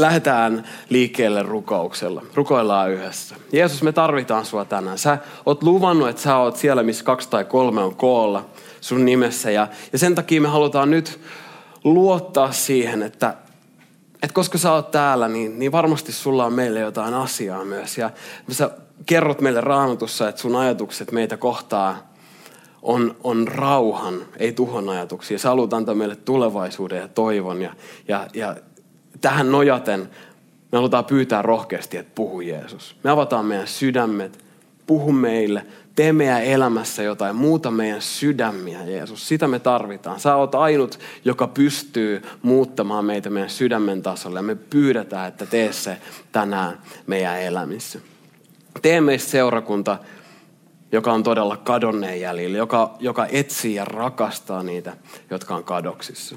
Lähdetään liikkeelle rukouksella. Rukoillaan yhdessä. Jeesus, me tarvitaan sua tänään. Sä oot luvannut, että sä oot siellä, missä kaksi tai kolme on koolla sun nimessä. Ja, ja sen takia me halutaan nyt luottaa siihen, että, että koska sä oot täällä, niin, niin varmasti sulla on meille jotain asiaa myös. Ja sä kerrot meille raamatussa, että sun ajatukset meitä kohtaa on, on rauhan, ei tuhon ajatuksia. Sä haluat antaa meille tulevaisuuden ja toivon. Ja, ja, ja tähän nojaten me halutaan pyytää rohkeasti, että puhu Jeesus. Me avataan meidän sydämet, puhu meille, tee meidän elämässä jotain, muuta meidän sydämiä, Jeesus. Sitä me tarvitaan. Sä oot ainut, joka pystyy muuttamaan meitä meidän sydämen tasolle. Ja me pyydetään, että tee se tänään meidän elämissä. Tee meistä seurakunta, joka on todella kadonneen jäljellä, joka, joka etsii ja rakastaa niitä, jotka on kadoksissa.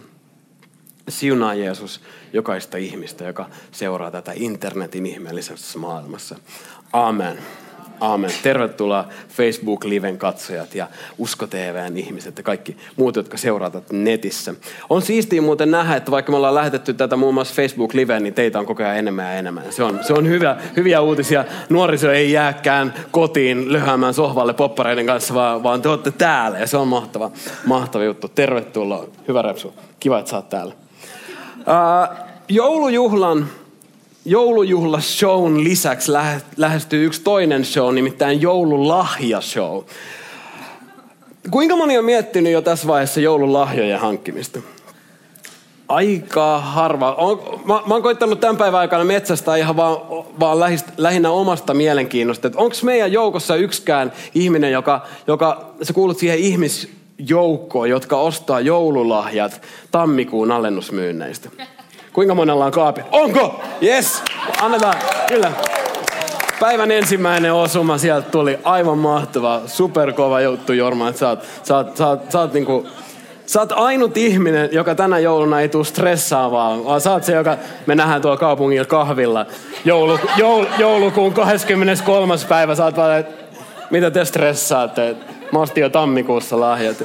Siunaa Jeesus jokaista ihmistä, joka seuraa tätä internetin ihmeellisessä maailmassa. Amen. Aamen. Tervetuloa Facebook-liven katsojat ja Usko TVn ihmiset ja kaikki muut, jotka seuraavat netissä. On siistiä muuten nähdä, että vaikka me ollaan lähetetty tätä muun muassa Facebook-liveen, niin teitä on koko ajan enemmän ja enemmän. Se on, se on hyvä, hyviä uutisia. Nuoriso ei jääkään kotiin lyhäämään sohvalle poppareiden kanssa, vaan, vaan te olette täällä ja se on mahtava, mahtava juttu. Tervetuloa. Hyvä repsu. Kiva, että sä oot täällä. Uh, joulujuhlan joulujuhlashown lisäksi lähestyy yksi toinen show, nimittäin joululahjashow. Kuinka moni on miettinyt jo tässä vaiheessa joululahjojen hankkimista? Aika harva. On, mä, mä oon koittanut tämän päivän aikana metsästä ihan vaan, vaan lähist, lähinnä omasta mielenkiinnosta. Onko meidän joukossa yksikään ihminen, joka, joka sä kuulut siihen ihmisjoukkoon, jotka ostaa joululahjat tammikuun alennusmyynneistä? Kuinka monella on kaapi? Onko? Yes! Annetaan. Kyllä. Päivän ensimmäinen osuma sieltä tuli. Aivan mahtava, superkova juttu Jorma, että sä oot, sä oot, sä oot, sä oot niinku, Sä oot ainut ihminen, joka tänä jouluna ei tule stressaavaa, vaan sä oot se, joka me nähdään tuolla kaupungilla kahvilla joulu, joul, joulukuun 23. päivä. Sä oot vaan, että mitä te stressaatte? Mä ostin jo tammikuussa lahjat.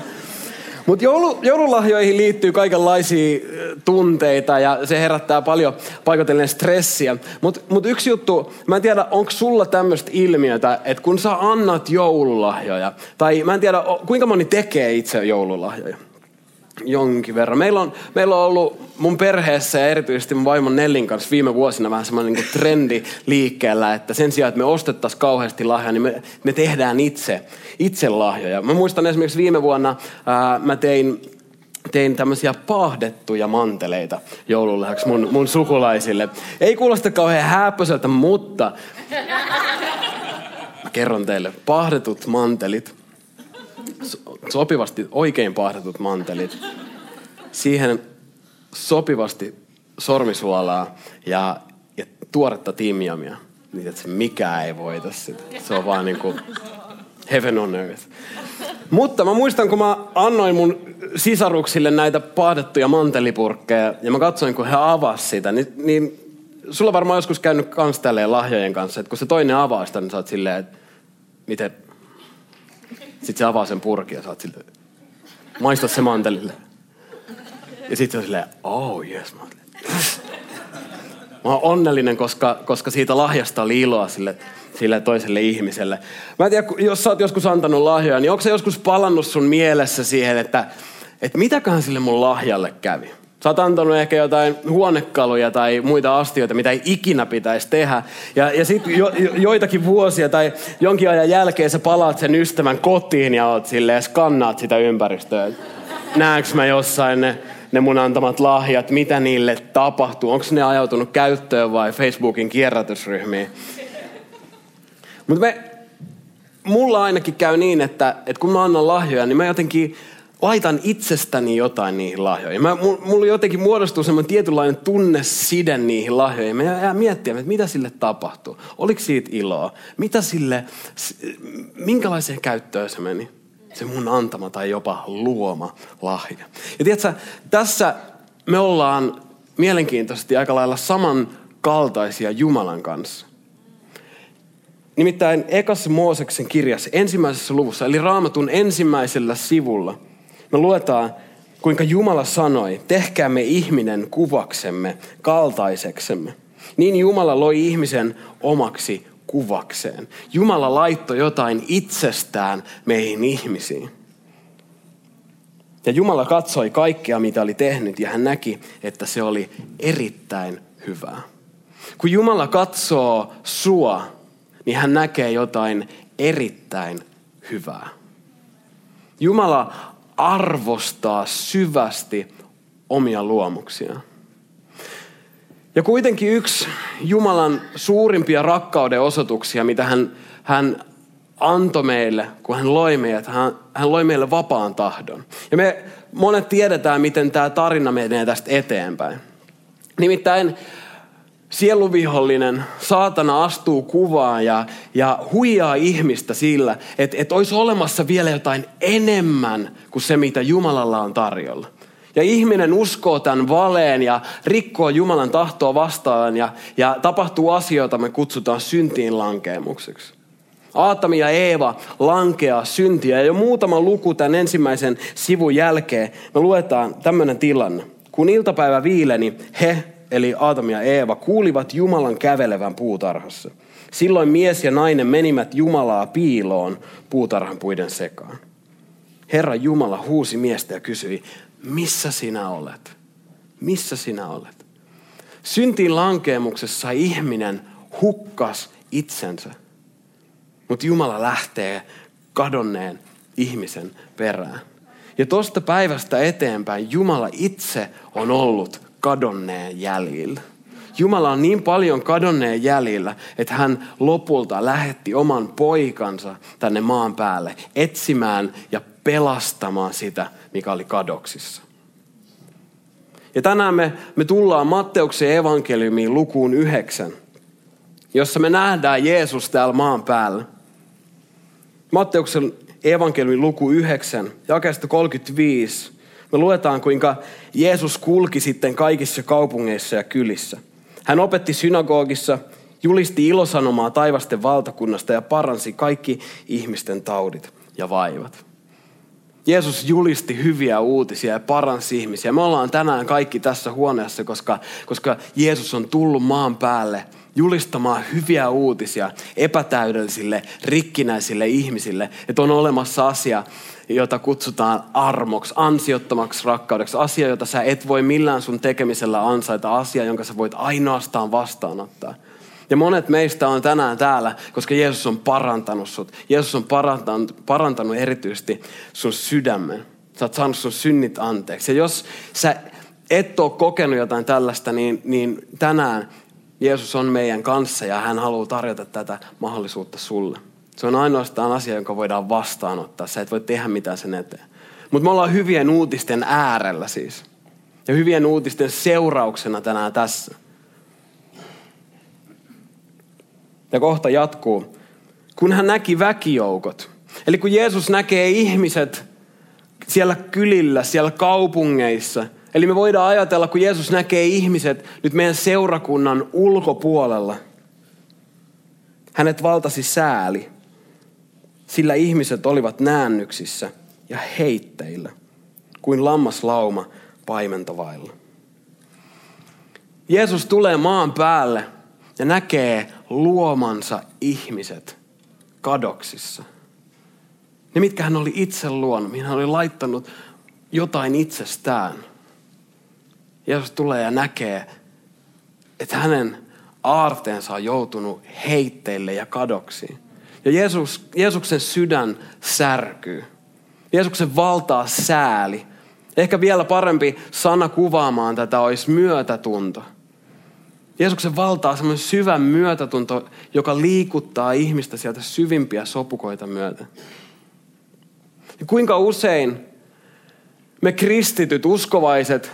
Mutta joulu, joululahjoihin liittyy kaikenlaisia tunteita ja se herättää paljon paikotellen stressiä. Mutta mut yksi juttu, mä en tiedä, onko sulla tämmöistä ilmiötä, että kun sä annat joululahjoja, tai mä en tiedä, kuinka moni tekee itse joululahjoja jonkin verran. Meillä on, meillä on ollut mun perheessä ja erityisesti mun vaimon Nellin kanssa viime vuosina vähän semmoinen niin trendi liikkeellä, että sen sijaan, että me ostettaisiin kauheasti lahjoja, niin me, me tehdään itse, itse lahjoja. Mä muistan esimerkiksi viime vuonna ää, mä tein tein tämmöisiä pahdettuja manteleita joululahjaksi mun, mun sukulaisille. Ei kuulosta kauhean hääppöseltä, mutta mä kerron teille. Pahdetut mantelit sopivasti oikein pahdetut mantelit. Siihen sopivasti sormisuolaa ja, ja tuoretta timjamia. Niin, että mikä ei voita sitä. Se on vaan niin kuin heaven on earth. Mutta mä muistan, kun mä annoin mun sisaruksille näitä pahdettuja mantelipurkkeja ja mä katsoin, kun he avasivat sitä, niin, niin sulla varmaan joskus käynyt kans lahjojen kanssa, että kun se toinen avaa sitä, niin sä oot silleen, että miten, sitten se avaa sen purkin ja saat sille, maista se mantelille. Ja sitten se on silleen, oh yes, mä Mä oon onnellinen, koska, koska siitä lahjasta oli iloa sille, sille toiselle ihmiselle. Mä en tiedä, jos sä oot joskus antanut lahjoja, niin onko se joskus palannut sun mielessä siihen, että, että mitäköhän sille mun lahjalle kävi? Sä oot antanut ehkä jotain huonekaluja tai muita astioita, mitä ei ikinä pitäisi tehdä. Ja, ja sitten jo, jo, joitakin vuosia tai jonkin ajan jälkeen sä palaat sen ystävän kotiin ja oot silleen, skannaat sitä ympäristöä. Näenkö mä jossain ne, ne mun antamat lahjat, mitä niille tapahtuu? Onko ne ajautunut käyttöön vai Facebookin kierrätysryhmiin? Mutta me, mulla ainakin käy niin, että, että kun mä annan lahjoja, niin mä jotenkin laitan itsestäni jotain niihin lahjoihin. Mä, mulla jotenkin muodostuu semmoinen tietynlainen tunneside niihin lahjoihin. Mä jää miettiä, että mitä sille tapahtuu. Oliko siitä iloa? Mitä sille, minkälaiseen käyttöön se meni? se mun antama tai jopa luoma lahja. Ja tiedätkö, tässä me ollaan mielenkiintoisesti aika lailla samankaltaisia Jumalan kanssa. Nimittäin Ekas Mooseksen kirjassa ensimmäisessä luvussa, eli raamatun ensimmäisellä sivulla, me luetaan, kuinka Jumala sanoi, tehkäämme ihminen kuvaksemme, kaltaiseksemme. Niin Jumala loi ihmisen omaksi kuvakseen. Jumala laittoi jotain itsestään meihin ihmisiin. Ja Jumala katsoi kaikkea, mitä oli tehnyt, ja hän näki, että se oli erittäin hyvää. Kun Jumala katsoo sua, niin hän näkee jotain erittäin hyvää. Jumala arvostaa syvästi omia luomuksiaan. Ja kuitenkin yksi Jumalan suurimpia rakkauden osoituksia, mitä hän, hän antoi meille, kun hän loi meidät, hän, hän loi meille vapaan tahdon. Ja me monet tiedetään, miten tämä tarina menee tästä eteenpäin. Nimittäin sieluvihollinen, saatana astuu kuvaan ja, ja huijaa ihmistä sillä, että, että olisi olemassa vielä jotain enemmän kuin se, mitä Jumalalla on tarjolla. Ja ihminen uskoo tämän valeen ja rikkoo Jumalan tahtoa vastaan ja, ja tapahtuu asioita, me kutsutaan syntiin lankeemukseksi. Aatami ja Eeva lankeaa syntiä. Ja jo muutama luku tämän ensimmäisen sivun jälkeen me luetaan tämmöinen tilanne. Kun iltapäivä viileni, he, eli Aatami ja Eeva, kuulivat Jumalan kävelevän puutarhassa. Silloin mies ja nainen menivät Jumalaa piiloon puutarhan puiden sekaan. Herra Jumala huusi miestä ja kysyi, missä sinä olet? Missä sinä olet? Syntiin lankeemuksessa ihminen hukkas itsensä. Mutta Jumala lähtee kadonneen ihmisen perään. Ja tuosta päivästä eteenpäin Jumala itse on ollut kadonneen jäljillä. Jumala on niin paljon kadonneen jäljillä, että hän lopulta lähetti oman poikansa tänne maan päälle etsimään ja pelastamaan sitä, mikä oli kadoksissa. Ja tänään me, me tullaan Matteuksen evankeliumiin lukuun yhdeksän, jossa me nähdään Jeesus täällä maan päällä. Matteuksen evankeliumin luku 9, jakeesta 35. Me luetaan, kuinka Jeesus kulki sitten kaikissa kaupungeissa ja kylissä. Hän opetti synagogissa, julisti ilosanomaa taivasten valtakunnasta ja paransi kaikki ihmisten taudit ja vaivat. Jeesus julisti hyviä uutisia ja paransi ihmisiä. Me ollaan tänään kaikki tässä huoneessa, koska, koska Jeesus on tullut maan päälle julistamaan hyviä uutisia epätäydellisille, rikkinäisille ihmisille. Että on olemassa asia, jota kutsutaan armoksi, ansiottomaksi rakkaudeksi. Asia, jota sä et voi millään sun tekemisellä ansaita. Asia, jonka sä voit ainoastaan vastaanottaa. Ja monet meistä on tänään täällä, koska Jeesus on parantanut sut. Jeesus on parantanut, parantanut erityisesti sun sydämen. Sä oot saanut sun synnit anteeksi. Ja jos sä et ole kokenut jotain tällaista, niin, niin tänään Jeesus on meidän kanssa ja hän haluaa tarjota tätä mahdollisuutta sulle. Se on ainoastaan asia, jonka voidaan vastaanottaa. Sä et voi tehdä mitään sen eteen. Mutta me ollaan hyvien uutisten äärellä siis. Ja hyvien uutisten seurauksena tänään tässä. Ja kohta jatkuu. Kun hän näki väkijoukot. Eli kun Jeesus näkee ihmiset siellä kylillä, siellä kaupungeissa. Eli me voidaan ajatella, kun Jeesus näkee ihmiset nyt meidän seurakunnan ulkopuolella. Hänet valtasi sääli, sillä ihmiset olivat näännyksissä ja heitteillä, kuin lammaslauma paimentavailla. Jeesus tulee maan päälle ja näkee luomansa ihmiset kadoksissa. Ne, mitkä hän oli itse luonut, mihin hän oli laittanut jotain itsestään. Jeesus tulee ja näkee, että hänen aarteensa on joutunut heitteille ja kadoksiin. Ja Jeesus, Jeesuksen sydän särkyy. Jeesuksen valtaa sääli. Ehkä vielä parempi sana kuvaamaan tätä olisi myötätunto – Jeesuksen valtaa semmoinen syvä myötätunto, joka liikuttaa ihmistä sieltä syvimpiä sopukoita myöten. Ja kuinka usein me kristityt, uskovaiset,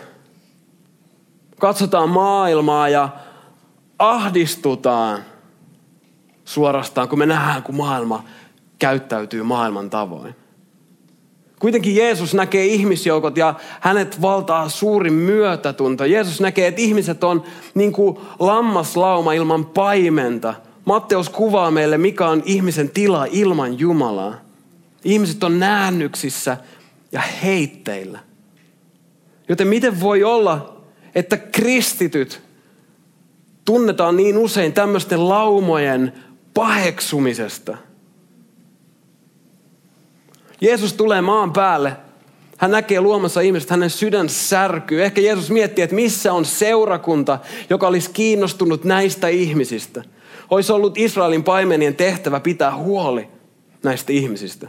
katsotaan maailmaa ja ahdistutaan suorastaan, kun me nähdään, kun maailma käyttäytyy maailman tavoin. Kuitenkin Jeesus näkee ihmisjoukot ja hänet valtaa suurin myötätunto. Jeesus näkee, että ihmiset on niin kuin lammaslauma ilman paimenta. Matteus kuvaa meille, mikä on ihmisen tila ilman Jumalaa. Ihmiset on näännyksissä ja heitteillä. Joten miten voi olla, että kristityt tunnetaan niin usein tämmöisten laumojen paheksumisesta? Jeesus tulee maan päälle. Hän näkee luomassa ihmiset, hänen sydän särkyy. Ehkä Jeesus miettii, että missä on seurakunta, joka olisi kiinnostunut näistä ihmisistä. Olisi ollut Israelin paimenien tehtävä pitää huoli näistä ihmisistä.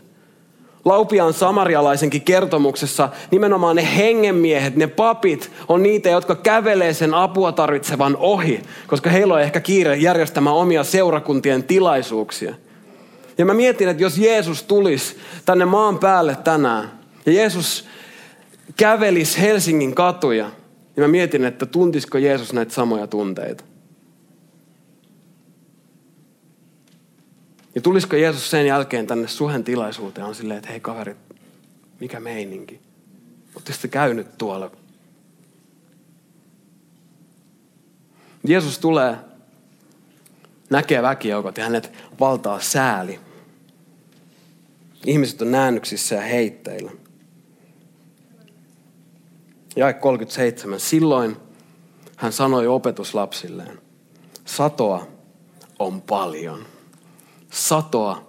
Laupiaan samarialaisenkin kertomuksessa nimenomaan ne hengenmiehet, ne papit on niitä, jotka kävelee sen apua tarvitsevan ohi, koska heillä on ehkä kiire järjestämään omia seurakuntien tilaisuuksia. Ja mä mietin, että jos Jeesus tulisi tänne maan päälle tänään ja Jeesus kävelisi Helsingin katuja, niin mä mietin, että tuntisiko Jeesus näitä samoja tunteita. Ja tulisiko Jeesus sen jälkeen tänne suhen tilaisuuteen on silleen, että hei kaverit, mikä meininki? Oletteko te käynyt tuolla? Jeesus tulee, näkee väkijoukot ja hänet valtaa sääli. Ihmiset on näännyksissä ja heitteillä. Jae 37. Silloin hän sanoi opetuslapsilleen, satoa on paljon satoa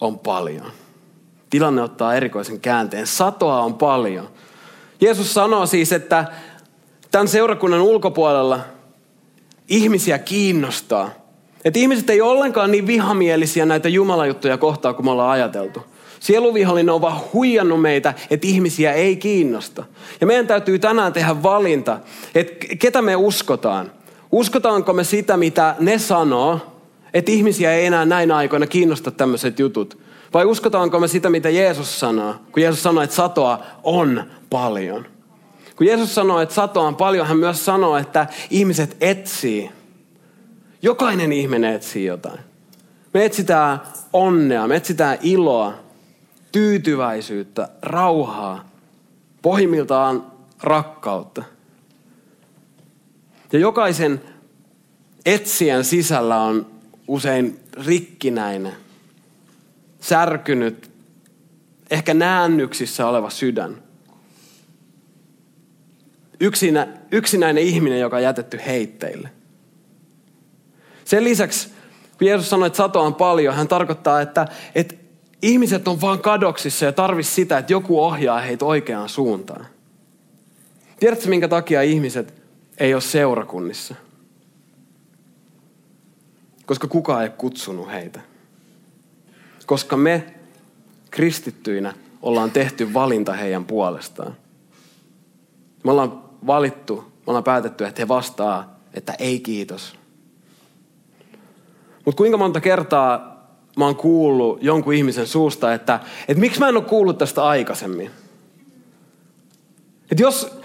on paljon. Tilanne ottaa erikoisen käänteen. Satoa on paljon. Jeesus sanoo siis, että tämän seurakunnan ulkopuolella ihmisiä kiinnostaa. Että ihmiset ei ollenkaan niin vihamielisiä näitä jumalajuttuja kohtaan kuin me ollaan ajateltu. Sieluvihollinen on vaan huijannut meitä, että ihmisiä ei kiinnosta. Ja meidän täytyy tänään tehdä valinta, että ketä me uskotaan. Uskotaanko me sitä, mitä ne sanoo, että ihmisiä ei enää näin aikoina kiinnosta tämmöiset jutut? Vai uskotaanko me sitä, mitä Jeesus sanoo? Kun Jeesus sanoo, että satoa on paljon. Kun Jeesus sanoo, että satoa on paljon, hän myös sanoo, että ihmiset etsii. Jokainen ihminen etsii jotain. Me etsitään onnea, me etsitään iloa, tyytyväisyyttä, rauhaa, pohjimmiltaan rakkautta. Ja jokaisen etsijän sisällä on usein rikkinäinen, särkynyt, ehkä näännyksissä oleva sydän. Yksinä, yksinäinen ihminen, joka on jätetty heitteille. Sen lisäksi, kun Jeesus sanoi, että satoa on paljon, hän tarkoittaa, että, että ihmiset on vaan kadoksissa ja tarvitsisi sitä, että joku ohjaa heitä oikeaan suuntaan. Tiedätkö, minkä takia ihmiset ei ole seurakunnissa? Koska kukaan ei kutsunut heitä. Koska me kristittyinä ollaan tehty valinta heidän puolestaan. Me ollaan valittu, me ollaan päätetty, että he vastaa, että ei kiitos. Mutta kuinka monta kertaa mä oon kuullut jonkun ihmisen suusta, että, että miksi mä en ole kuullut tästä aikaisemmin? Että jos,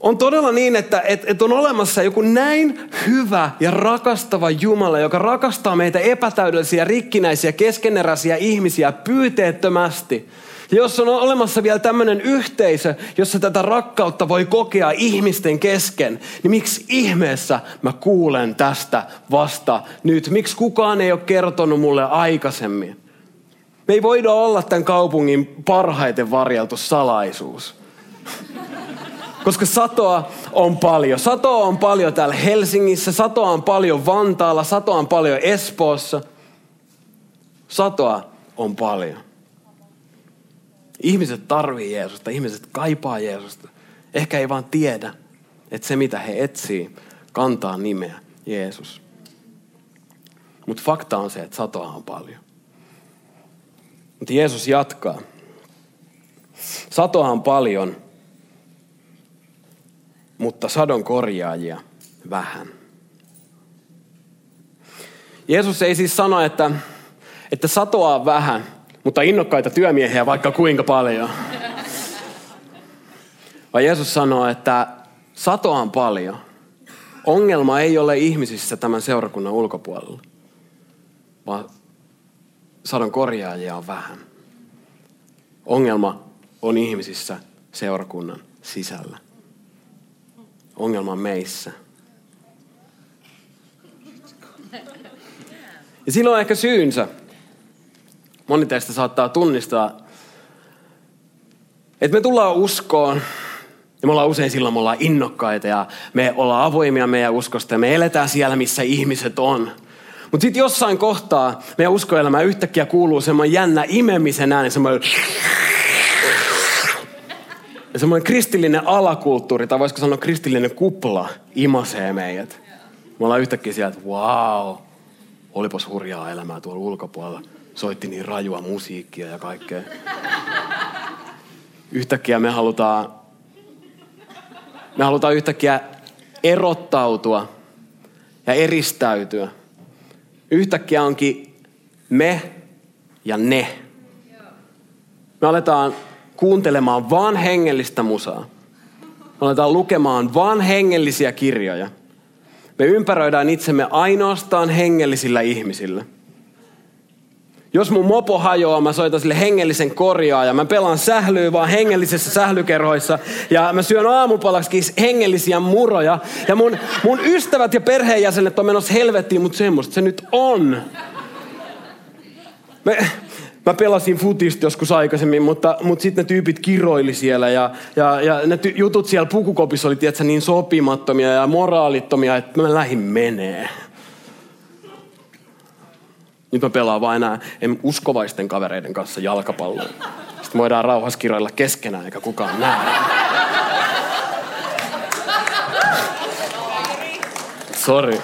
on todella niin, että, että, että on olemassa joku näin hyvä ja rakastava Jumala, joka rakastaa meitä epätäydellisiä, rikkinäisiä, keskeneräisiä ihmisiä pyyteettömästi. Ja jos on olemassa vielä tämmöinen yhteisö, jossa tätä rakkautta voi kokea ihmisten kesken, niin miksi ihmeessä mä kuulen tästä vasta nyt? Miksi kukaan ei ole kertonut mulle aikaisemmin? Me ei voida olla tämän kaupungin parhaiten varjeltu salaisuus. Koska satoa on paljon. Satoa on paljon täällä Helsingissä, satoa on paljon Vantaalla, satoa on paljon Espoossa. Satoa on paljon. Ihmiset tarvii Jeesusta, ihmiset kaipaa Jeesusta. Ehkä ei vaan tiedä, että se mitä he etsii, kantaa nimeä Jeesus. Mutta fakta on se, että satoa on paljon. Mutta Jeesus jatkaa. Satoa on paljon – mutta sadon korjaajia vähän. Jeesus ei siis sano, että, että satoa on vähän, mutta innokkaita työmiehiä vaikka kuinka paljon. Vai Jeesus sanoo, että satoa on paljon. Ongelma ei ole ihmisissä tämän seurakunnan ulkopuolella, vaan sadon korjaajia on vähän. Ongelma on ihmisissä seurakunnan sisällä. Ongelma on meissä. Ja silloin on ehkä syynsä. Moni teistä saattaa tunnistaa, että me tullaan uskoon ja me ollaan usein silloin, me ollaan innokkaita ja me ollaan avoimia meidän uskosta ja me eletään siellä, missä ihmiset on. Mutta sitten jossain kohtaa meidän uskoelämään yhtäkkiä kuuluu semmoinen jännä imemisen ääni, semmoinen ja semmoinen kristillinen alakulttuuri, tai voisiko sanoa kristillinen kupla, imasee meidät. Me ollaan yhtäkkiä sieltä, että wow, olipas hurjaa elämää tuolla ulkopuolella. Soitti niin rajua musiikkia ja kaikkea. Yhtäkkiä me halutaan, me halutaan yhtäkkiä erottautua ja eristäytyä. Yhtäkkiä onkin me ja ne. Me aletaan kuuntelemaan vaan hengellistä musaa. Me aletaan lukemaan vaan hengellisiä kirjoja. Me ympäröidään itsemme ainoastaan hengellisillä ihmisillä. Jos mun mopo hajoaa, mä soitan sille hengellisen korjaa ja mä pelaan sählyä vaan hengellisissä sählykerhoissa ja mä syön aamupalaksi hengellisiä muroja ja mun, mun ystävät ja perheenjäsenet on menossa helvettiin, mutta semmoista se nyt on. Me, Mä pelasin futista joskus aikaisemmin, mutta, mutta sitten ne tyypit kiroili siellä ja, ja, ja ne ty- jutut siellä pukukopissa oli tiedätkö, niin sopimattomia ja moraalittomia, että mä lähdin menee. Nyt mä pelaan vain enää en uskovaisten kavereiden kanssa jalkapalloa. Sitten voidaan rauhassa kiroilla keskenään, eikä kukaan näe. Sorry.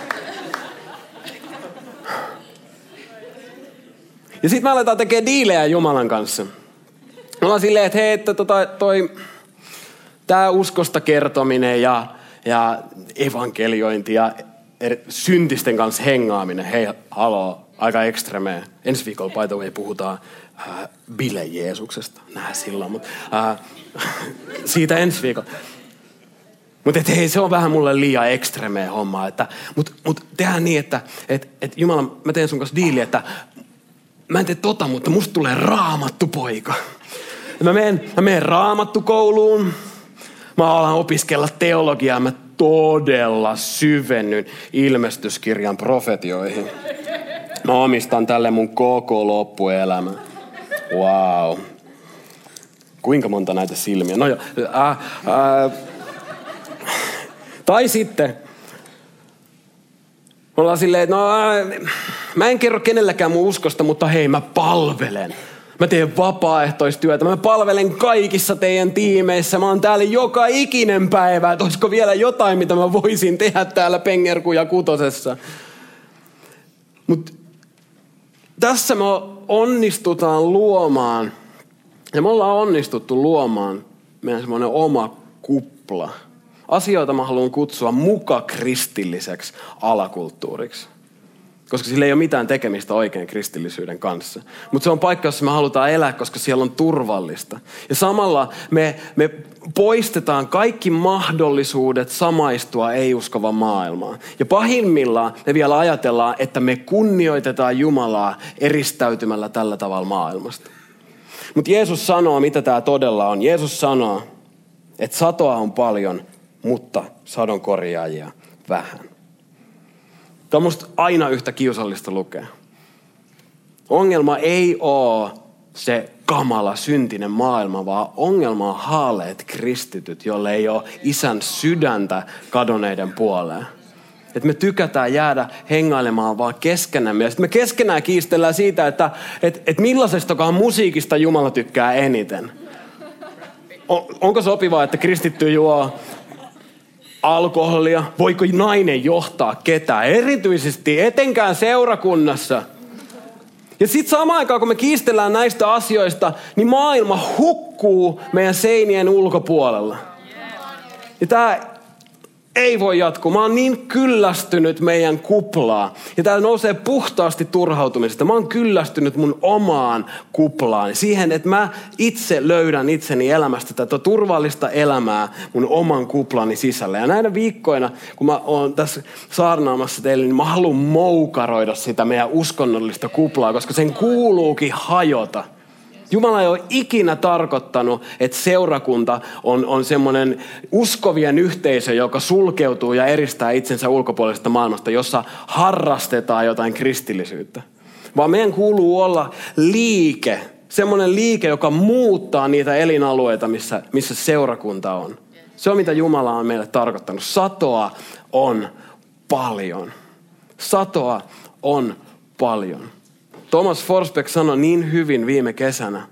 Ja sitten me aletaan tekemään diilejä Jumalan kanssa. Me ollaan silleen, että hei, että tota, toi, tää uskosta kertominen ja, ja evankeliointi ja er, syntisten kanssa hengaaminen, hei, haloo, aika ekstremee. Ensi viikolla, by the way, puhutaan äh, Bile Jeesuksesta. Nää silloin, mutta äh, siitä ensi viikolla. Mutta hei, se on vähän mulle liian ekstremeä homma. Mutta mut tehdään niin, että et, et Jumala, mä teen sun kanssa diili, että mä en tee tota, mutta musta tulee raamattu poika. Mä menen, mä menen raamattu kouluun. Mä alan opiskella teologiaa. Mä todella syvennyn ilmestyskirjan profetioihin. Mä omistan tälle mun koko loppuelämä. Wow. Kuinka monta näitä silmiä? No jo, äh, äh, tai sitten me ollaan silleen, no, mä en kerro kenellekään mun uskosta, mutta hei, mä palvelen. Mä teen vapaaehtoistyötä. Mä palvelen kaikissa teidän tiimeissä. Mä oon täällä joka ikinen päivä. Että olisiko vielä jotain, mitä mä voisin tehdä täällä Pengerkuja kutosessa. Mutta tässä me onnistutaan luomaan, ja me ollaan onnistuttu luomaan meidän semmoinen oma kupla – asioita mä haluan kutsua muka kristilliseksi alakulttuuriksi. Koska sillä ei ole mitään tekemistä oikein kristillisyyden kanssa. Mutta se on paikka, jossa me halutaan elää, koska siellä on turvallista. Ja samalla me, me poistetaan kaikki mahdollisuudet samaistua ei-uskovan maailmaan. Ja pahimmillaan me vielä ajatellaan, että me kunnioitetaan Jumalaa eristäytymällä tällä tavalla maailmasta. Mutta Jeesus sanoo, mitä tämä todella on. Jeesus sanoo, että satoa on paljon, mutta sadon korjaajia vähän. Tämä on musta aina yhtä kiusallista lukea. Ongelma ei ole se kamala syntinen maailma, vaan ongelma on haaleet kristityt, jolle ei ole isän sydäntä kadonneiden puoleen. Että me tykätään jäädä hengailemaan vaan keskenämme. Ja sitten me keskenään kiistellään siitä, että et, et millaisestakaan musiikista Jumala tykkää eniten. On, onko sopivaa, että kristitty juo alkoholia? Voiko nainen johtaa ketään? Erityisesti etenkään seurakunnassa. Ja sitten samaan aikaan, kun me kiistellään näistä asioista, niin maailma hukkuu meidän seinien ulkopuolella. Ja tämä ei voi jatkua. Mä oon niin kyllästynyt meidän kuplaa. Ja täällä nousee puhtaasti turhautumisesta. Mä oon kyllästynyt mun omaan kuplaan. Siihen, että mä itse löydän itseni elämästä tätä turvallista elämää mun oman kuplani sisällä. Ja näinä viikkoina, kun mä oon tässä saarnaamassa teille, niin mä haluan moukaroida sitä meidän uskonnollista kuplaa, koska sen kuuluukin hajota. Jumala ei ole ikinä tarkoittanut, että seurakunta on, on semmoinen uskovien yhteisö, joka sulkeutuu ja eristää itsensä ulkopuolisesta maailmasta, jossa harrastetaan jotain kristillisyyttä. Vaan meidän kuuluu olla liike, semmoinen liike, joka muuttaa niitä elinalueita, missä, missä seurakunta on. Se on mitä Jumala on meille tarkoittanut. Satoa on paljon. Satoa on paljon. Thomas Forsbeck sanoi niin hyvin viime kesänä,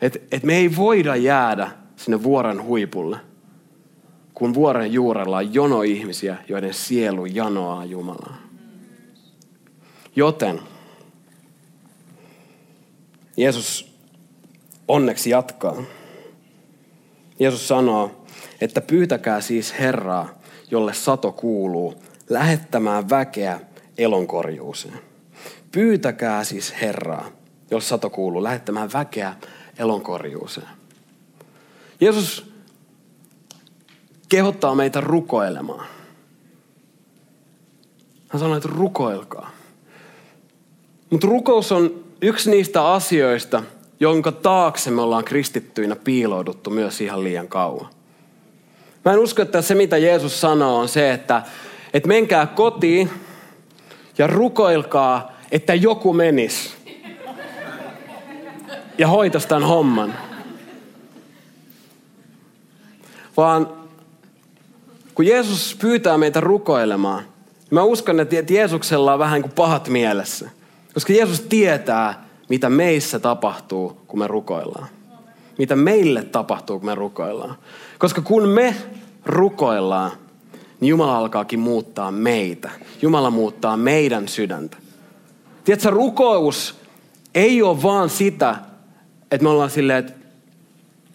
että, että me ei voida jäädä sinne vuoren huipulle, kun vuoren juurella on jono ihmisiä, joiden sielu janoaa Jumalaa. Joten Jeesus onneksi jatkaa. Jeesus sanoo, että pyytäkää siis Herraa, jolle sato kuuluu, lähettämään väkeä elonkorjuuseen. Pyytäkää siis Herraa, jos sato kuuluu, lähettämään väkeä elonkorjuuseen. Jeesus kehottaa meitä rukoilemaan. Hän sanoi, että rukoilkaa. Mutta rukous on yksi niistä asioista, jonka taakse me ollaan kristittyinä piilouduttu myös ihan liian kauan. Mä en usko, että se mitä Jeesus sanoo on se, että, että menkää kotiin ja rukoilkaa, että joku menisi ja hoitaisi tämän homman. Vaan kun Jeesus pyytää meitä rukoilemaan, niin mä uskon, että Jeesuksella on vähän kuin pahat mielessä. Koska Jeesus tietää, mitä meissä tapahtuu, kun me rukoillaan. Mitä meille tapahtuu, kun me rukoillaan. Koska kun me rukoillaan, niin Jumala alkaakin muuttaa meitä. Jumala muuttaa meidän sydäntä. Tiedätkö, rukous ei ole vaan sitä, että me ollaan silleen, että,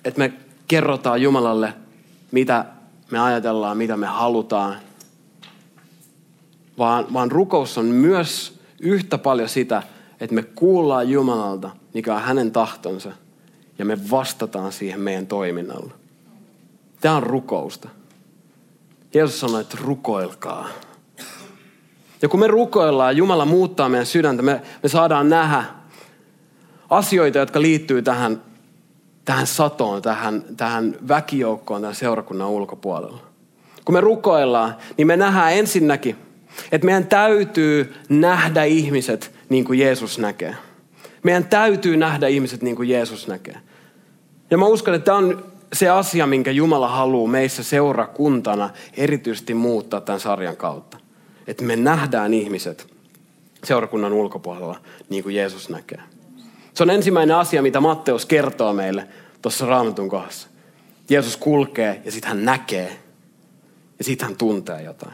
että me kerrotaan Jumalalle, mitä me ajatellaan, mitä me halutaan. Vaan, vaan rukous on myös yhtä paljon sitä, että me kuullaan Jumalalta, mikä on hänen tahtonsa, ja me vastataan siihen meidän toiminnalla. Tämä on rukousta. Jeesus sanoi, että rukoilkaa. Ja kun me rukoillaan, Jumala muuttaa meidän sydäntä, me, me saadaan nähdä asioita, jotka liittyy tähän, tähän satoon, tähän, tähän väkijoukkoon, tähän seurakunnan ulkopuolella. Kun me rukoillaan, niin me nähdään ensinnäkin, että meidän täytyy nähdä ihmiset niin kuin Jeesus näkee. Meidän täytyy nähdä ihmiset niin kuin Jeesus näkee. Ja mä uskon, että tämä on se asia, minkä Jumala haluaa meissä seurakuntana erityisesti muuttaa tämän sarjan kautta. Että me nähdään ihmiset seurakunnan ulkopuolella niin kuin Jeesus näkee. Se on ensimmäinen asia, mitä Matteus kertoo meille tuossa raamatun kohdassa. Jeesus kulkee ja sitten hän näkee ja sitten hän tuntee jotain.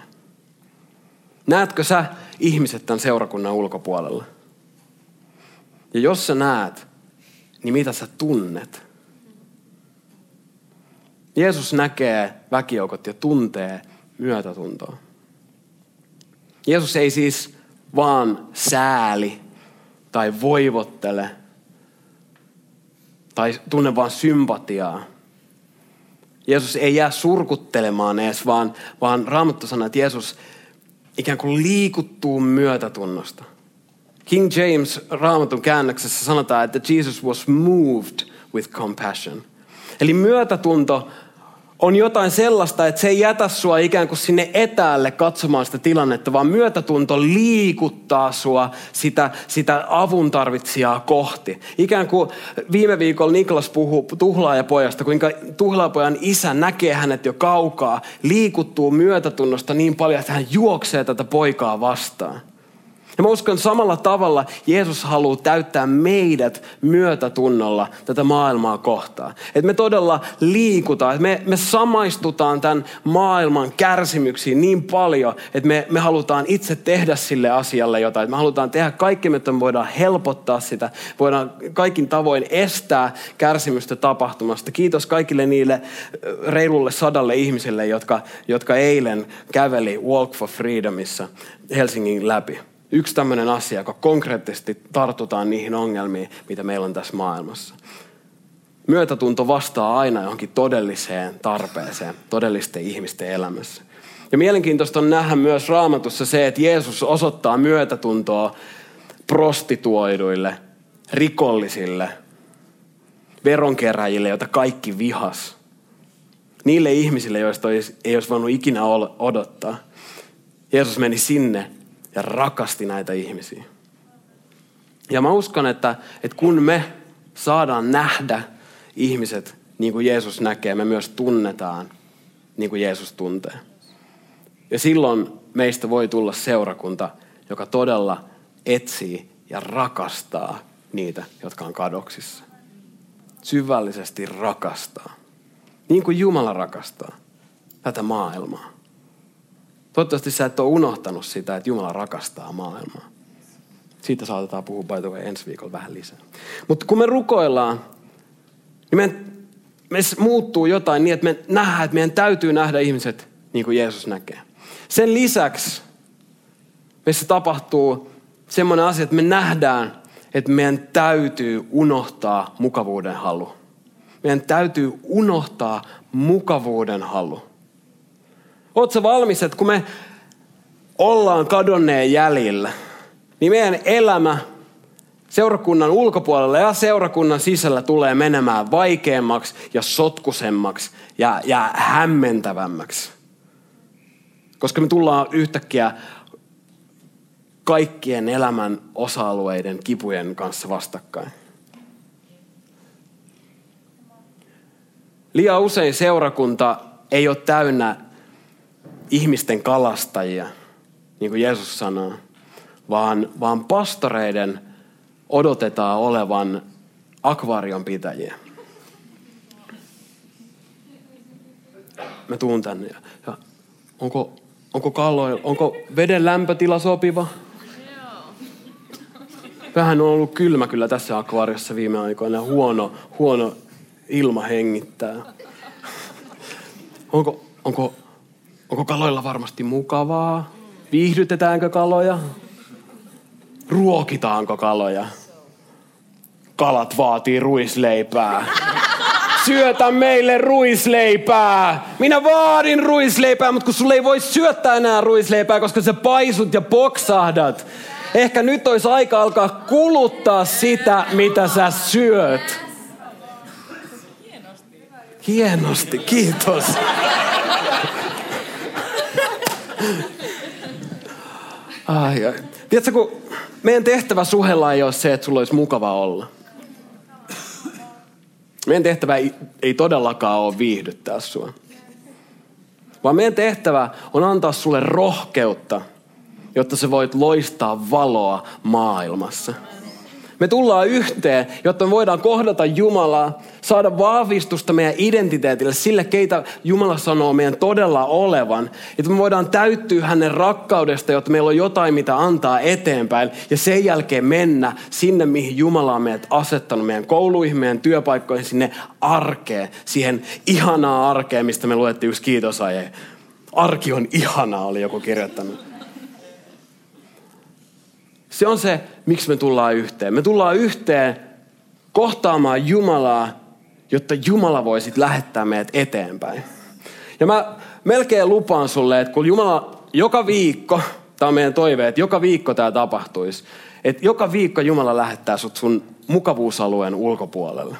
Näetkö sä ihmiset tämän seurakunnan ulkopuolella? Ja jos sä näet, niin mitä sä tunnet? Jeesus näkee väkijoukot ja tuntee myötätuntoa. Jeesus ei siis vaan sääli tai voivottele tai tunne vaan sympatiaa. Jeesus ei jää surkuttelemaan edes, vaan, vaan Raamattu sanoo, että Jeesus ikään kuin liikuttuu myötätunnosta. King James Raamatun käännöksessä sanotaan, että Jesus was moved with compassion. Eli myötätunto on jotain sellaista, että se ei jätä sua ikään kuin sinne etäälle katsomaan sitä tilannetta, vaan myötätunto liikuttaa sua sitä, sitä avun tarvitsijaa kohti. Ikään kuin viime viikolla Niklas puhuu tuhlaajapojasta, kuinka tuhlaajapojan isä näkee hänet jo kaukaa, liikuttuu myötätunnosta niin paljon, että hän juoksee tätä poikaa vastaan. Ja mä uskon samalla tavalla Jeesus haluaa täyttää meidät myötätunnolla tätä maailmaa kohtaan. Että me todella liikutaan, että me, me samaistutaan tämän maailman kärsimyksiin niin paljon, että me, me halutaan itse tehdä sille asialle jotain. Että me halutaan tehdä kaikki, että me voidaan helpottaa sitä, voidaan kaikin tavoin estää kärsimystä tapahtumasta. Kiitos kaikille niille reilulle sadalle ihmisille, jotka, jotka eilen käveli Walk for Freedomissa Helsingin läpi yksi tämmöinen asia, joka konkreettisesti tartutaan niihin ongelmiin, mitä meillä on tässä maailmassa. Myötätunto vastaa aina johonkin todelliseen tarpeeseen, todellisten ihmisten elämässä. Ja mielenkiintoista on nähdä myös raamatussa se, että Jeesus osoittaa myötätuntoa prostituoiduille, rikollisille, veronkeräjille, joita kaikki vihas. Niille ihmisille, joista ei olisi voinut ikinä odottaa. Jeesus meni sinne ja rakasti näitä ihmisiä. Ja mä uskon, että, että kun me saadaan nähdä ihmiset niin kuin Jeesus näkee, me myös tunnetaan niin kuin Jeesus tuntee. Ja silloin meistä voi tulla seurakunta, joka todella etsii ja rakastaa niitä, jotka on kadoksissa. Syvällisesti rakastaa. Niin kuin Jumala rakastaa tätä maailmaa. Toivottavasti sä et ole unohtanut sitä, että Jumala rakastaa maailmaa. Siitä saatetaan puhua by the way ensi viikolla vähän lisää. Mutta kun me rukoillaan, niin me, me muuttuu jotain niin, että me nähdään, että meidän täytyy nähdä ihmiset niin kuin Jeesus näkee. Sen lisäksi meissä tapahtuu semmoinen asia, että me nähdään, että meidän täytyy unohtaa mukavuuden halu. Meidän täytyy unohtaa mukavuuden halu. Oletko valmis, että kun me ollaan kadonneen jäljillä, niin meidän elämä seurakunnan ulkopuolella ja seurakunnan sisällä tulee menemään vaikeammaksi ja sotkusemmaksi ja, ja hämmentävämmäksi. Koska me tullaan yhtäkkiä kaikkien elämän osa-alueiden kipujen kanssa vastakkain. Liian usein seurakunta ei ole täynnä ihmisten kalastajia, niin kuin Jeesus sanoo, vaan, vaan pastoreiden odotetaan olevan akvaarion pitäjiä. Mä tuun tänne ja, onko, onko kalloilla, onko veden lämpötila sopiva? Vähän on ollut kylmä kyllä tässä akvaariossa viime aikoina. Huono, huono ilma hengittää. Onko, onko, onko kaloilla varmasti mukavaa? Viihdytetäänkö kaloja? Ruokitaanko kaloja? Kalat vaatii ruisleipää. Syötä meille ruisleipää. Minä vaadin ruisleipää, mutta kun sulle ei voi syöttää enää ruisleipää, koska sä paisut ja poksahdat. Ehkä nyt olisi aika alkaa kuluttaa sitä, mitä sä syöt. Hienosti, kiitos. Ai, ai. Tiedätkö, kun meidän tehtävä suhella ei ole se, että sulla olisi mukava olla. Meidän tehtävä ei, ei todellakaan ole viihdyttää sua. Vaan meidän tehtävä on antaa sulle rohkeutta, jotta sä voit loistaa valoa maailmassa. Me tullaan yhteen, jotta me voidaan kohdata Jumalaa, saada vahvistusta meidän identiteetille, sille keitä Jumala sanoo meidän todella olevan. Että me voidaan täyttyä hänen rakkaudesta, jotta meillä on jotain, mitä antaa eteenpäin. Ja sen jälkeen mennä sinne, mihin Jumala on meidät asettanut, meidän kouluihin, meidän työpaikkoihin, sinne arkeen. Siihen ihanaa arkeen, mistä me luettiin yksi kiitosaje. Arki on ihanaa, oli joku kirjoittanut. Se on se, miksi me tullaan yhteen. Me tullaan yhteen kohtaamaan Jumalaa, jotta Jumala voi sitten lähettää meidät eteenpäin. Ja mä melkein lupaan sulle, että kun Jumala joka viikko, tämä on meidän toive, että joka viikko tämä tapahtuisi, että joka viikko Jumala lähettää sut sun mukavuusalueen ulkopuolelle.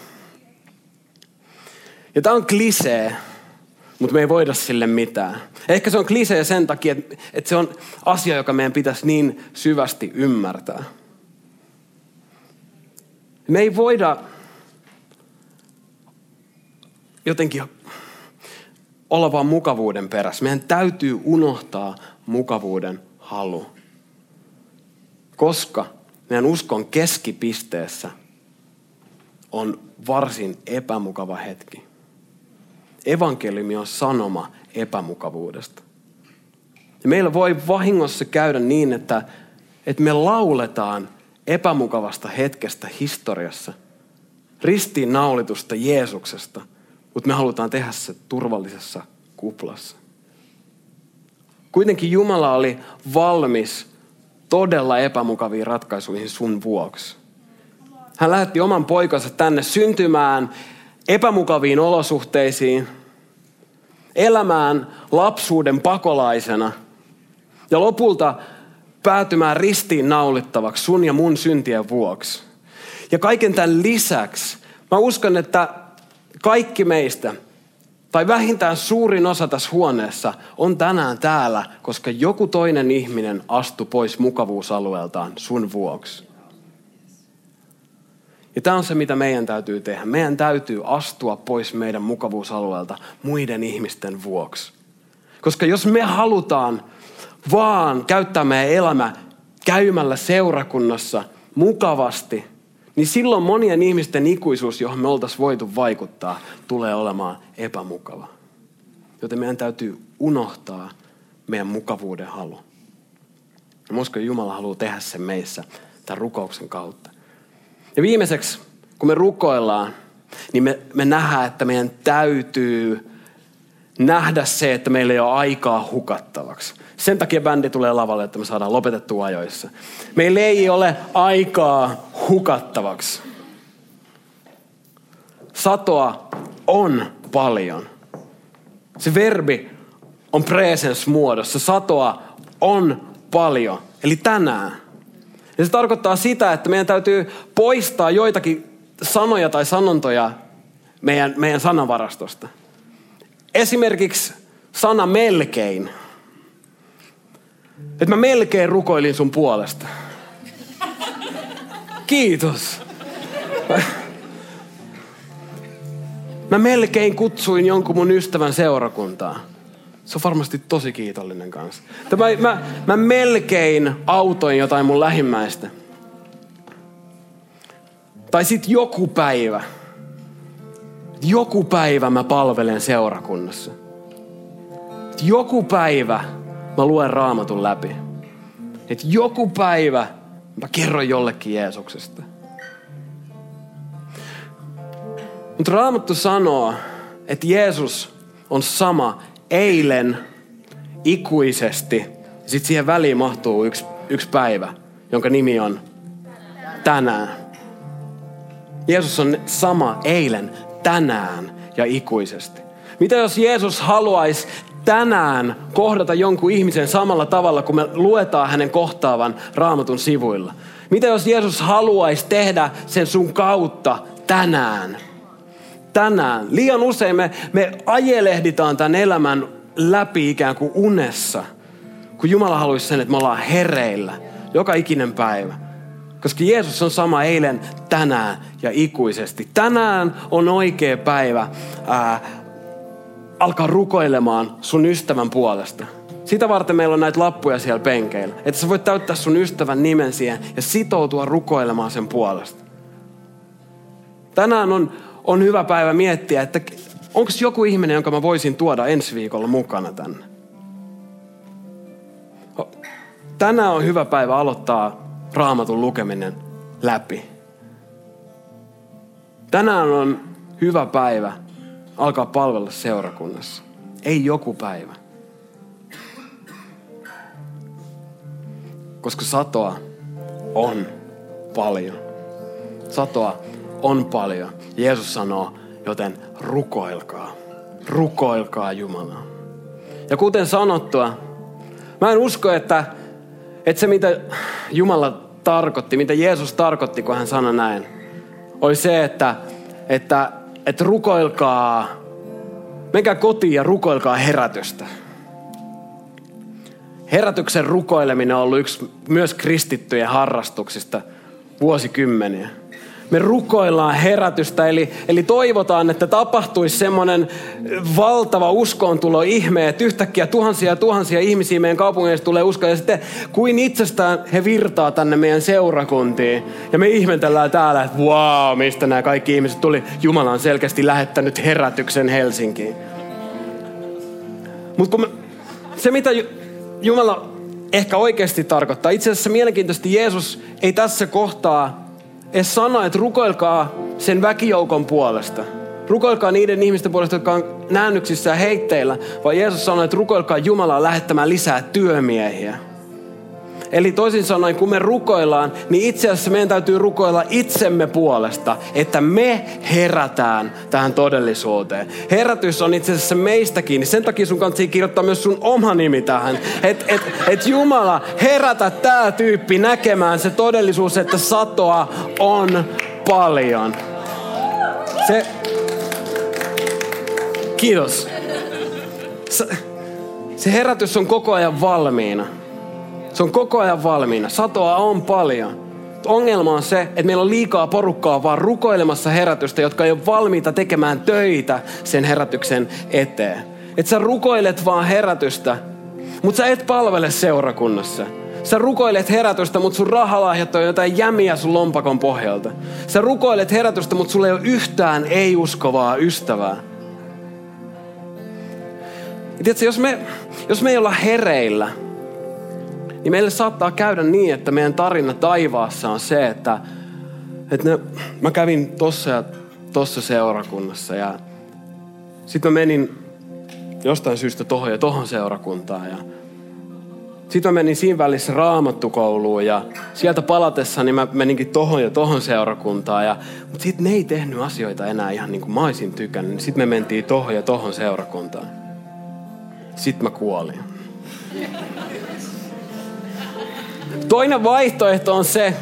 Ja tämä on klisee, mutta me ei voida sille mitään. Ehkä se on klisee sen takia, että, se on asia, joka meidän pitäisi niin syvästi ymmärtää. Me ei voida jotenkin olla vaan mukavuuden perässä. Meidän täytyy unohtaa mukavuuden halu. Koska meidän uskon keskipisteessä on varsin epämukava hetki. Evankeliumi on sanoma epämukavuudesta. Ja meillä voi vahingossa käydä niin, että, että me lauletaan epämukavasta hetkestä historiassa, ristiin naulitusta Jeesuksesta, mutta me halutaan tehdä se turvallisessa kuplassa. Kuitenkin Jumala oli valmis todella epämukaviin ratkaisuihin sun vuoksi. Hän lähetti oman poikansa tänne syntymään epämukaviin olosuhteisiin, elämään lapsuuden pakolaisena ja lopulta päätymään ristiin naulittavaksi sun ja mun syntien vuoksi. Ja kaiken tämän lisäksi Mä uskon, että kaikki meistä, tai vähintään suurin osa tässä huoneessa, on tänään täällä, koska joku toinen ihminen astui pois mukavuusalueeltaan sun vuoksi. Ja tämä on se, mitä meidän täytyy tehdä. Meidän täytyy astua pois meidän mukavuusalueelta muiden ihmisten vuoksi. Koska jos me halutaan vaan käyttää meidän elämä käymällä seurakunnassa mukavasti, niin silloin monien ihmisten ikuisuus, johon me oltaisiin voitu vaikuttaa, tulee olemaan epämukava. Joten meidän täytyy unohtaa meidän mukavuuden halu. Ja Jumala haluaa tehdä sen meissä tämän rukouksen kautta. Ja viimeiseksi, kun me rukoillaan, niin me, me nähdään, että meidän täytyy nähdä se, että meillä ei ole aikaa hukattavaksi. Sen takia bändi tulee lavalle, että me saadaan lopetettua ajoissa. Meillä ei ole aikaa hukattavaksi. Satoa on paljon. Se verbi on presence muodossa. Satoa on paljon. Eli tänään. Ja se tarkoittaa sitä, että meidän täytyy poistaa joitakin sanoja tai sanontoja meidän, meidän sanavarastosta. Esimerkiksi sana melkein. Että mä melkein rukoilin sun puolesta. Kiitos. Mä melkein kutsuin jonkun mun ystävän seurakuntaa. Se on varmasti tosi kiitollinen kanssa. Mä, mä, mä melkein autoin jotain mun lähimmäistä. Tai sit joku päivä. Joku päivä mä palvelen seurakunnassa. Joku päivä mä luen raamatun läpi. Että joku päivä mä kerron jollekin Jeesuksesta. Mutta Raamattu sanoo, että Jeesus on sama eilen ikuisesti. Sitten siihen väliin mahtuu yksi, yksi päivä, jonka nimi on tänään. Jeesus on sama eilen, tänään ja ikuisesti. Mitä jos Jeesus haluaisi tänään kohdata jonkun ihmisen samalla tavalla, kun me luetaan hänen kohtaavan raamatun sivuilla? Mitä jos Jeesus haluaisi tehdä sen sun kautta tänään? Tänään. Liian usein me, me ajelehditaan tämän elämän läpi ikään kuin unessa, kun Jumala haluaisi sen, että me ollaan hereillä joka ikinen päivä. Koska Jeesus on sama eilen, tänään ja ikuisesti. Tänään on oikea päivä ää, alkaa rukoilemaan sun ystävän puolesta. Sitä varten meillä on näitä lappuja siellä penkeillä. Että sä voit täyttää sun ystävän nimen siihen ja sitoutua rukoilemaan sen puolesta. Tänään on, on hyvä päivä miettiä, että onko joku ihminen, jonka mä voisin tuoda ensi viikolla mukana tänne. Tänään on hyvä päivä aloittaa raamatun lukeminen läpi. Tänään on hyvä päivä alkaa palvella seurakunnassa. Ei joku päivä. Koska satoa on paljon. Satoa on paljon. Jeesus sanoo, joten rukoilkaa. Rukoilkaa Jumalaa. Ja kuten sanottua, mä en usko, että, että se mitä Jumala tarkoitti, mitä Jeesus tarkoitti, kun hän sanoi näin, oli se, että, että, että rukoilkaa, menkää kotiin ja rukoilkaa herätystä. Herätyksen rukoileminen on ollut yksi myös kristittyjen harrastuksista vuosikymmeniä me rukoillaan herätystä, eli, eli toivotaan, että tapahtuisi semmoinen valtava uskontulo ihme, että yhtäkkiä tuhansia ja tuhansia ihmisiä meidän kaupungeissa tulee uskoa, ja sitten kuin itsestään he virtaa tänne meidän seurakuntiin. Ja me ihmetellään täällä, että wow, mistä nämä kaikki ihmiset tuli. Jumala on selkeästi lähettänyt herätyksen Helsinkiin. Mutta se, mitä Jumala ehkä oikeasti tarkoittaa, itse asiassa mielenkiintoisesti Jeesus ei tässä kohtaa edes sano, että rukoilkaa sen väkijoukon puolesta. Rukoilkaa niiden ihmisten puolesta, jotka on näännyksissä ja heitteillä. Vaan Jeesus sanoi, että rukoilkaa Jumalaa lähettämään lisää työmiehiä. Eli toisin sanoen, kun me rukoillaan, niin itse asiassa meidän täytyy rukoilla itsemme puolesta, että me herätään tähän todellisuuteen. Herätys on itse asiassa meistäkin. Sen takia sun kanssa kirjoittaa myös sun oma nimi tähän. Että et, et Jumala, herätä tämä tyyppi näkemään se todellisuus, että satoa on paljon. Se... Kiitos. Se herätys on koko ajan valmiina. Se on koko ajan valmiina. Satoa on paljon. Ongelma on se, että meillä on liikaa porukkaa vaan rukoilemassa herätystä, jotka ei ole valmiita tekemään töitä sen herätyksen eteen. Että sä rukoilet vaan herätystä, mutta sä et palvele seurakunnassa. Sä rukoilet herätystä, mutta sun rahalahjat on jotain jämiä sun lompakon pohjalta. Sä rukoilet herätystä, mutta sulla ei ole yhtään ei-uskovaa ystävää. Tiedätkö, jos me, jos me ei olla hereillä, niin meille saattaa käydä niin, että meidän tarina taivaassa on se, että, että ne, mä kävin tossa ja tossa seurakunnassa ja sitten mä menin jostain syystä tohon ja tohon seurakuntaan ja sitten mä menin siinä välissä raamattukouluun ja sieltä palatessa niin mä meninkin tohon ja tohon seurakuntaan. Ja, mutta sitten ne ei tehnyt asioita enää ihan niin kuin mä olisin tykännyt. Sitten me mentiin tohon ja tohon seurakuntaan. Sitten mä kuolin. Toinen vaihtoehto on se,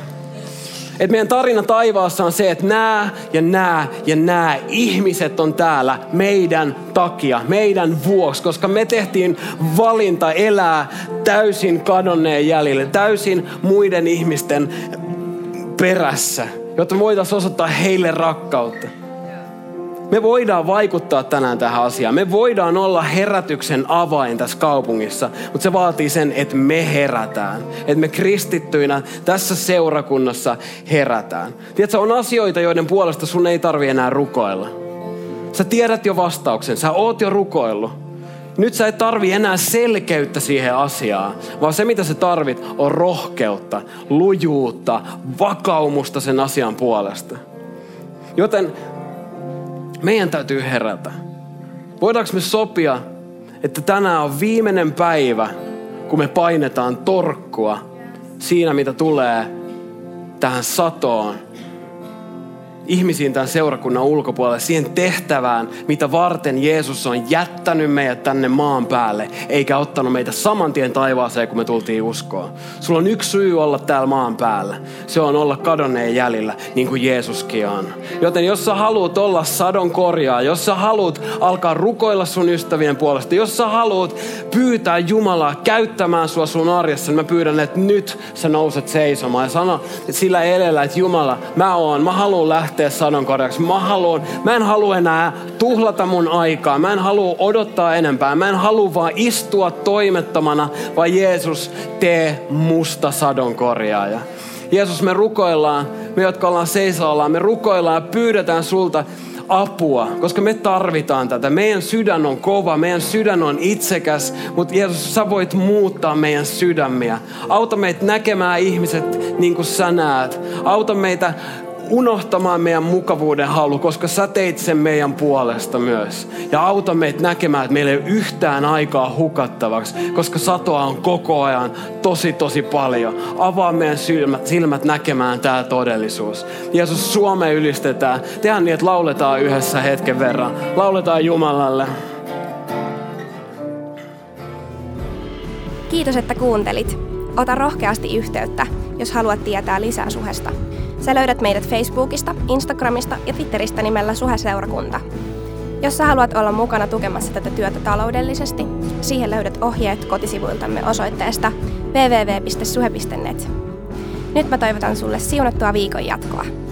että meidän tarina taivaassa on se, että nämä ja nämä ja nämä ihmiset on täällä meidän takia, meidän vuoksi, koska me tehtiin valinta elää täysin kadonneen jäljelle, täysin muiden ihmisten perässä, jotta voitaisiin osoittaa heille rakkautta. Me voidaan vaikuttaa tänään tähän asiaan. Me voidaan olla herätyksen avain tässä kaupungissa, mutta se vaatii sen, että me herätään. Että me kristittyinä tässä seurakunnassa herätään. Tiedätkö, on asioita, joiden puolesta sun ei tarvi enää rukoilla. Sä tiedät jo vastauksen, sä oot jo rukoillut. Nyt sä et tarvi enää selkeyttä siihen asiaan, vaan se mitä sä tarvit on rohkeutta, lujuutta, vakaumusta sen asian puolesta. Joten meidän täytyy herätä. Voidaanko me sopia, että tänään on viimeinen päivä, kun me painetaan torkkua siinä, mitä tulee tähän satoon ihmisiin tämän seurakunnan ulkopuolelle, siihen tehtävään, mitä varten Jeesus on jättänyt meidät tänne maan päälle, eikä ottanut meitä saman tien taivaaseen, kun me tultiin uskoon. Sulla on yksi syy olla täällä maan päällä. Se on olla kadonneen jäljellä, niin kuin Jeesuskin on. Joten jos sä haluat olla sadon korjaa, jos sä haluat alkaa rukoilla sun ystävien puolesta, jos sä haluat pyytää Jumalaa käyttämään sua sun arjessa, niin mä pyydän, että nyt sä nouset seisomaan ja sano sillä edellä, että Jumala, mä oon, mä haluan lähteä lähteä sadonkorjaksi. Mä, haluan, mä en halua enää tuhlata mun aikaa. Mä en halua odottaa enempää. Mä en halua vaan istua toimettomana, vaan Jeesus, tee musta sadonkorjaaja. Jeesus, me rukoillaan, me jotka ollaan seisaallaan, me rukoillaan ja pyydetään sulta, apua, koska me tarvitaan tätä. Meidän sydän on kova, meidän sydän on itsekäs, mutta Jeesus, sä voit muuttaa meidän sydämiä. Auta meitä näkemään ihmiset niin kuin sä näet. Auta meitä unohtamaan meidän mukavuuden halu, koska sä teit sen meidän puolesta myös. Ja auta meitä näkemään, että meillä ei ole yhtään aikaa hukattavaksi, koska satoa on koko ajan tosi tosi paljon. Avaa meidän silmät, silmät näkemään tämä todellisuus. Jeesus, Suome ylistetään. Tehdään niin, että lauletaan yhdessä hetken verran. Lauletaan Jumalalle. Kiitos, että kuuntelit. Ota rohkeasti yhteyttä, jos haluat tietää lisää suhesta. Sä löydät meidät Facebookista, Instagramista ja Twitteristä nimellä Suhe-seurakunta. Jos sä haluat olla mukana tukemassa tätä työtä taloudellisesti, siihen löydät ohjeet kotisivuiltamme osoitteesta www.suhe.net. Nyt mä toivotan sulle siunattua viikon jatkoa.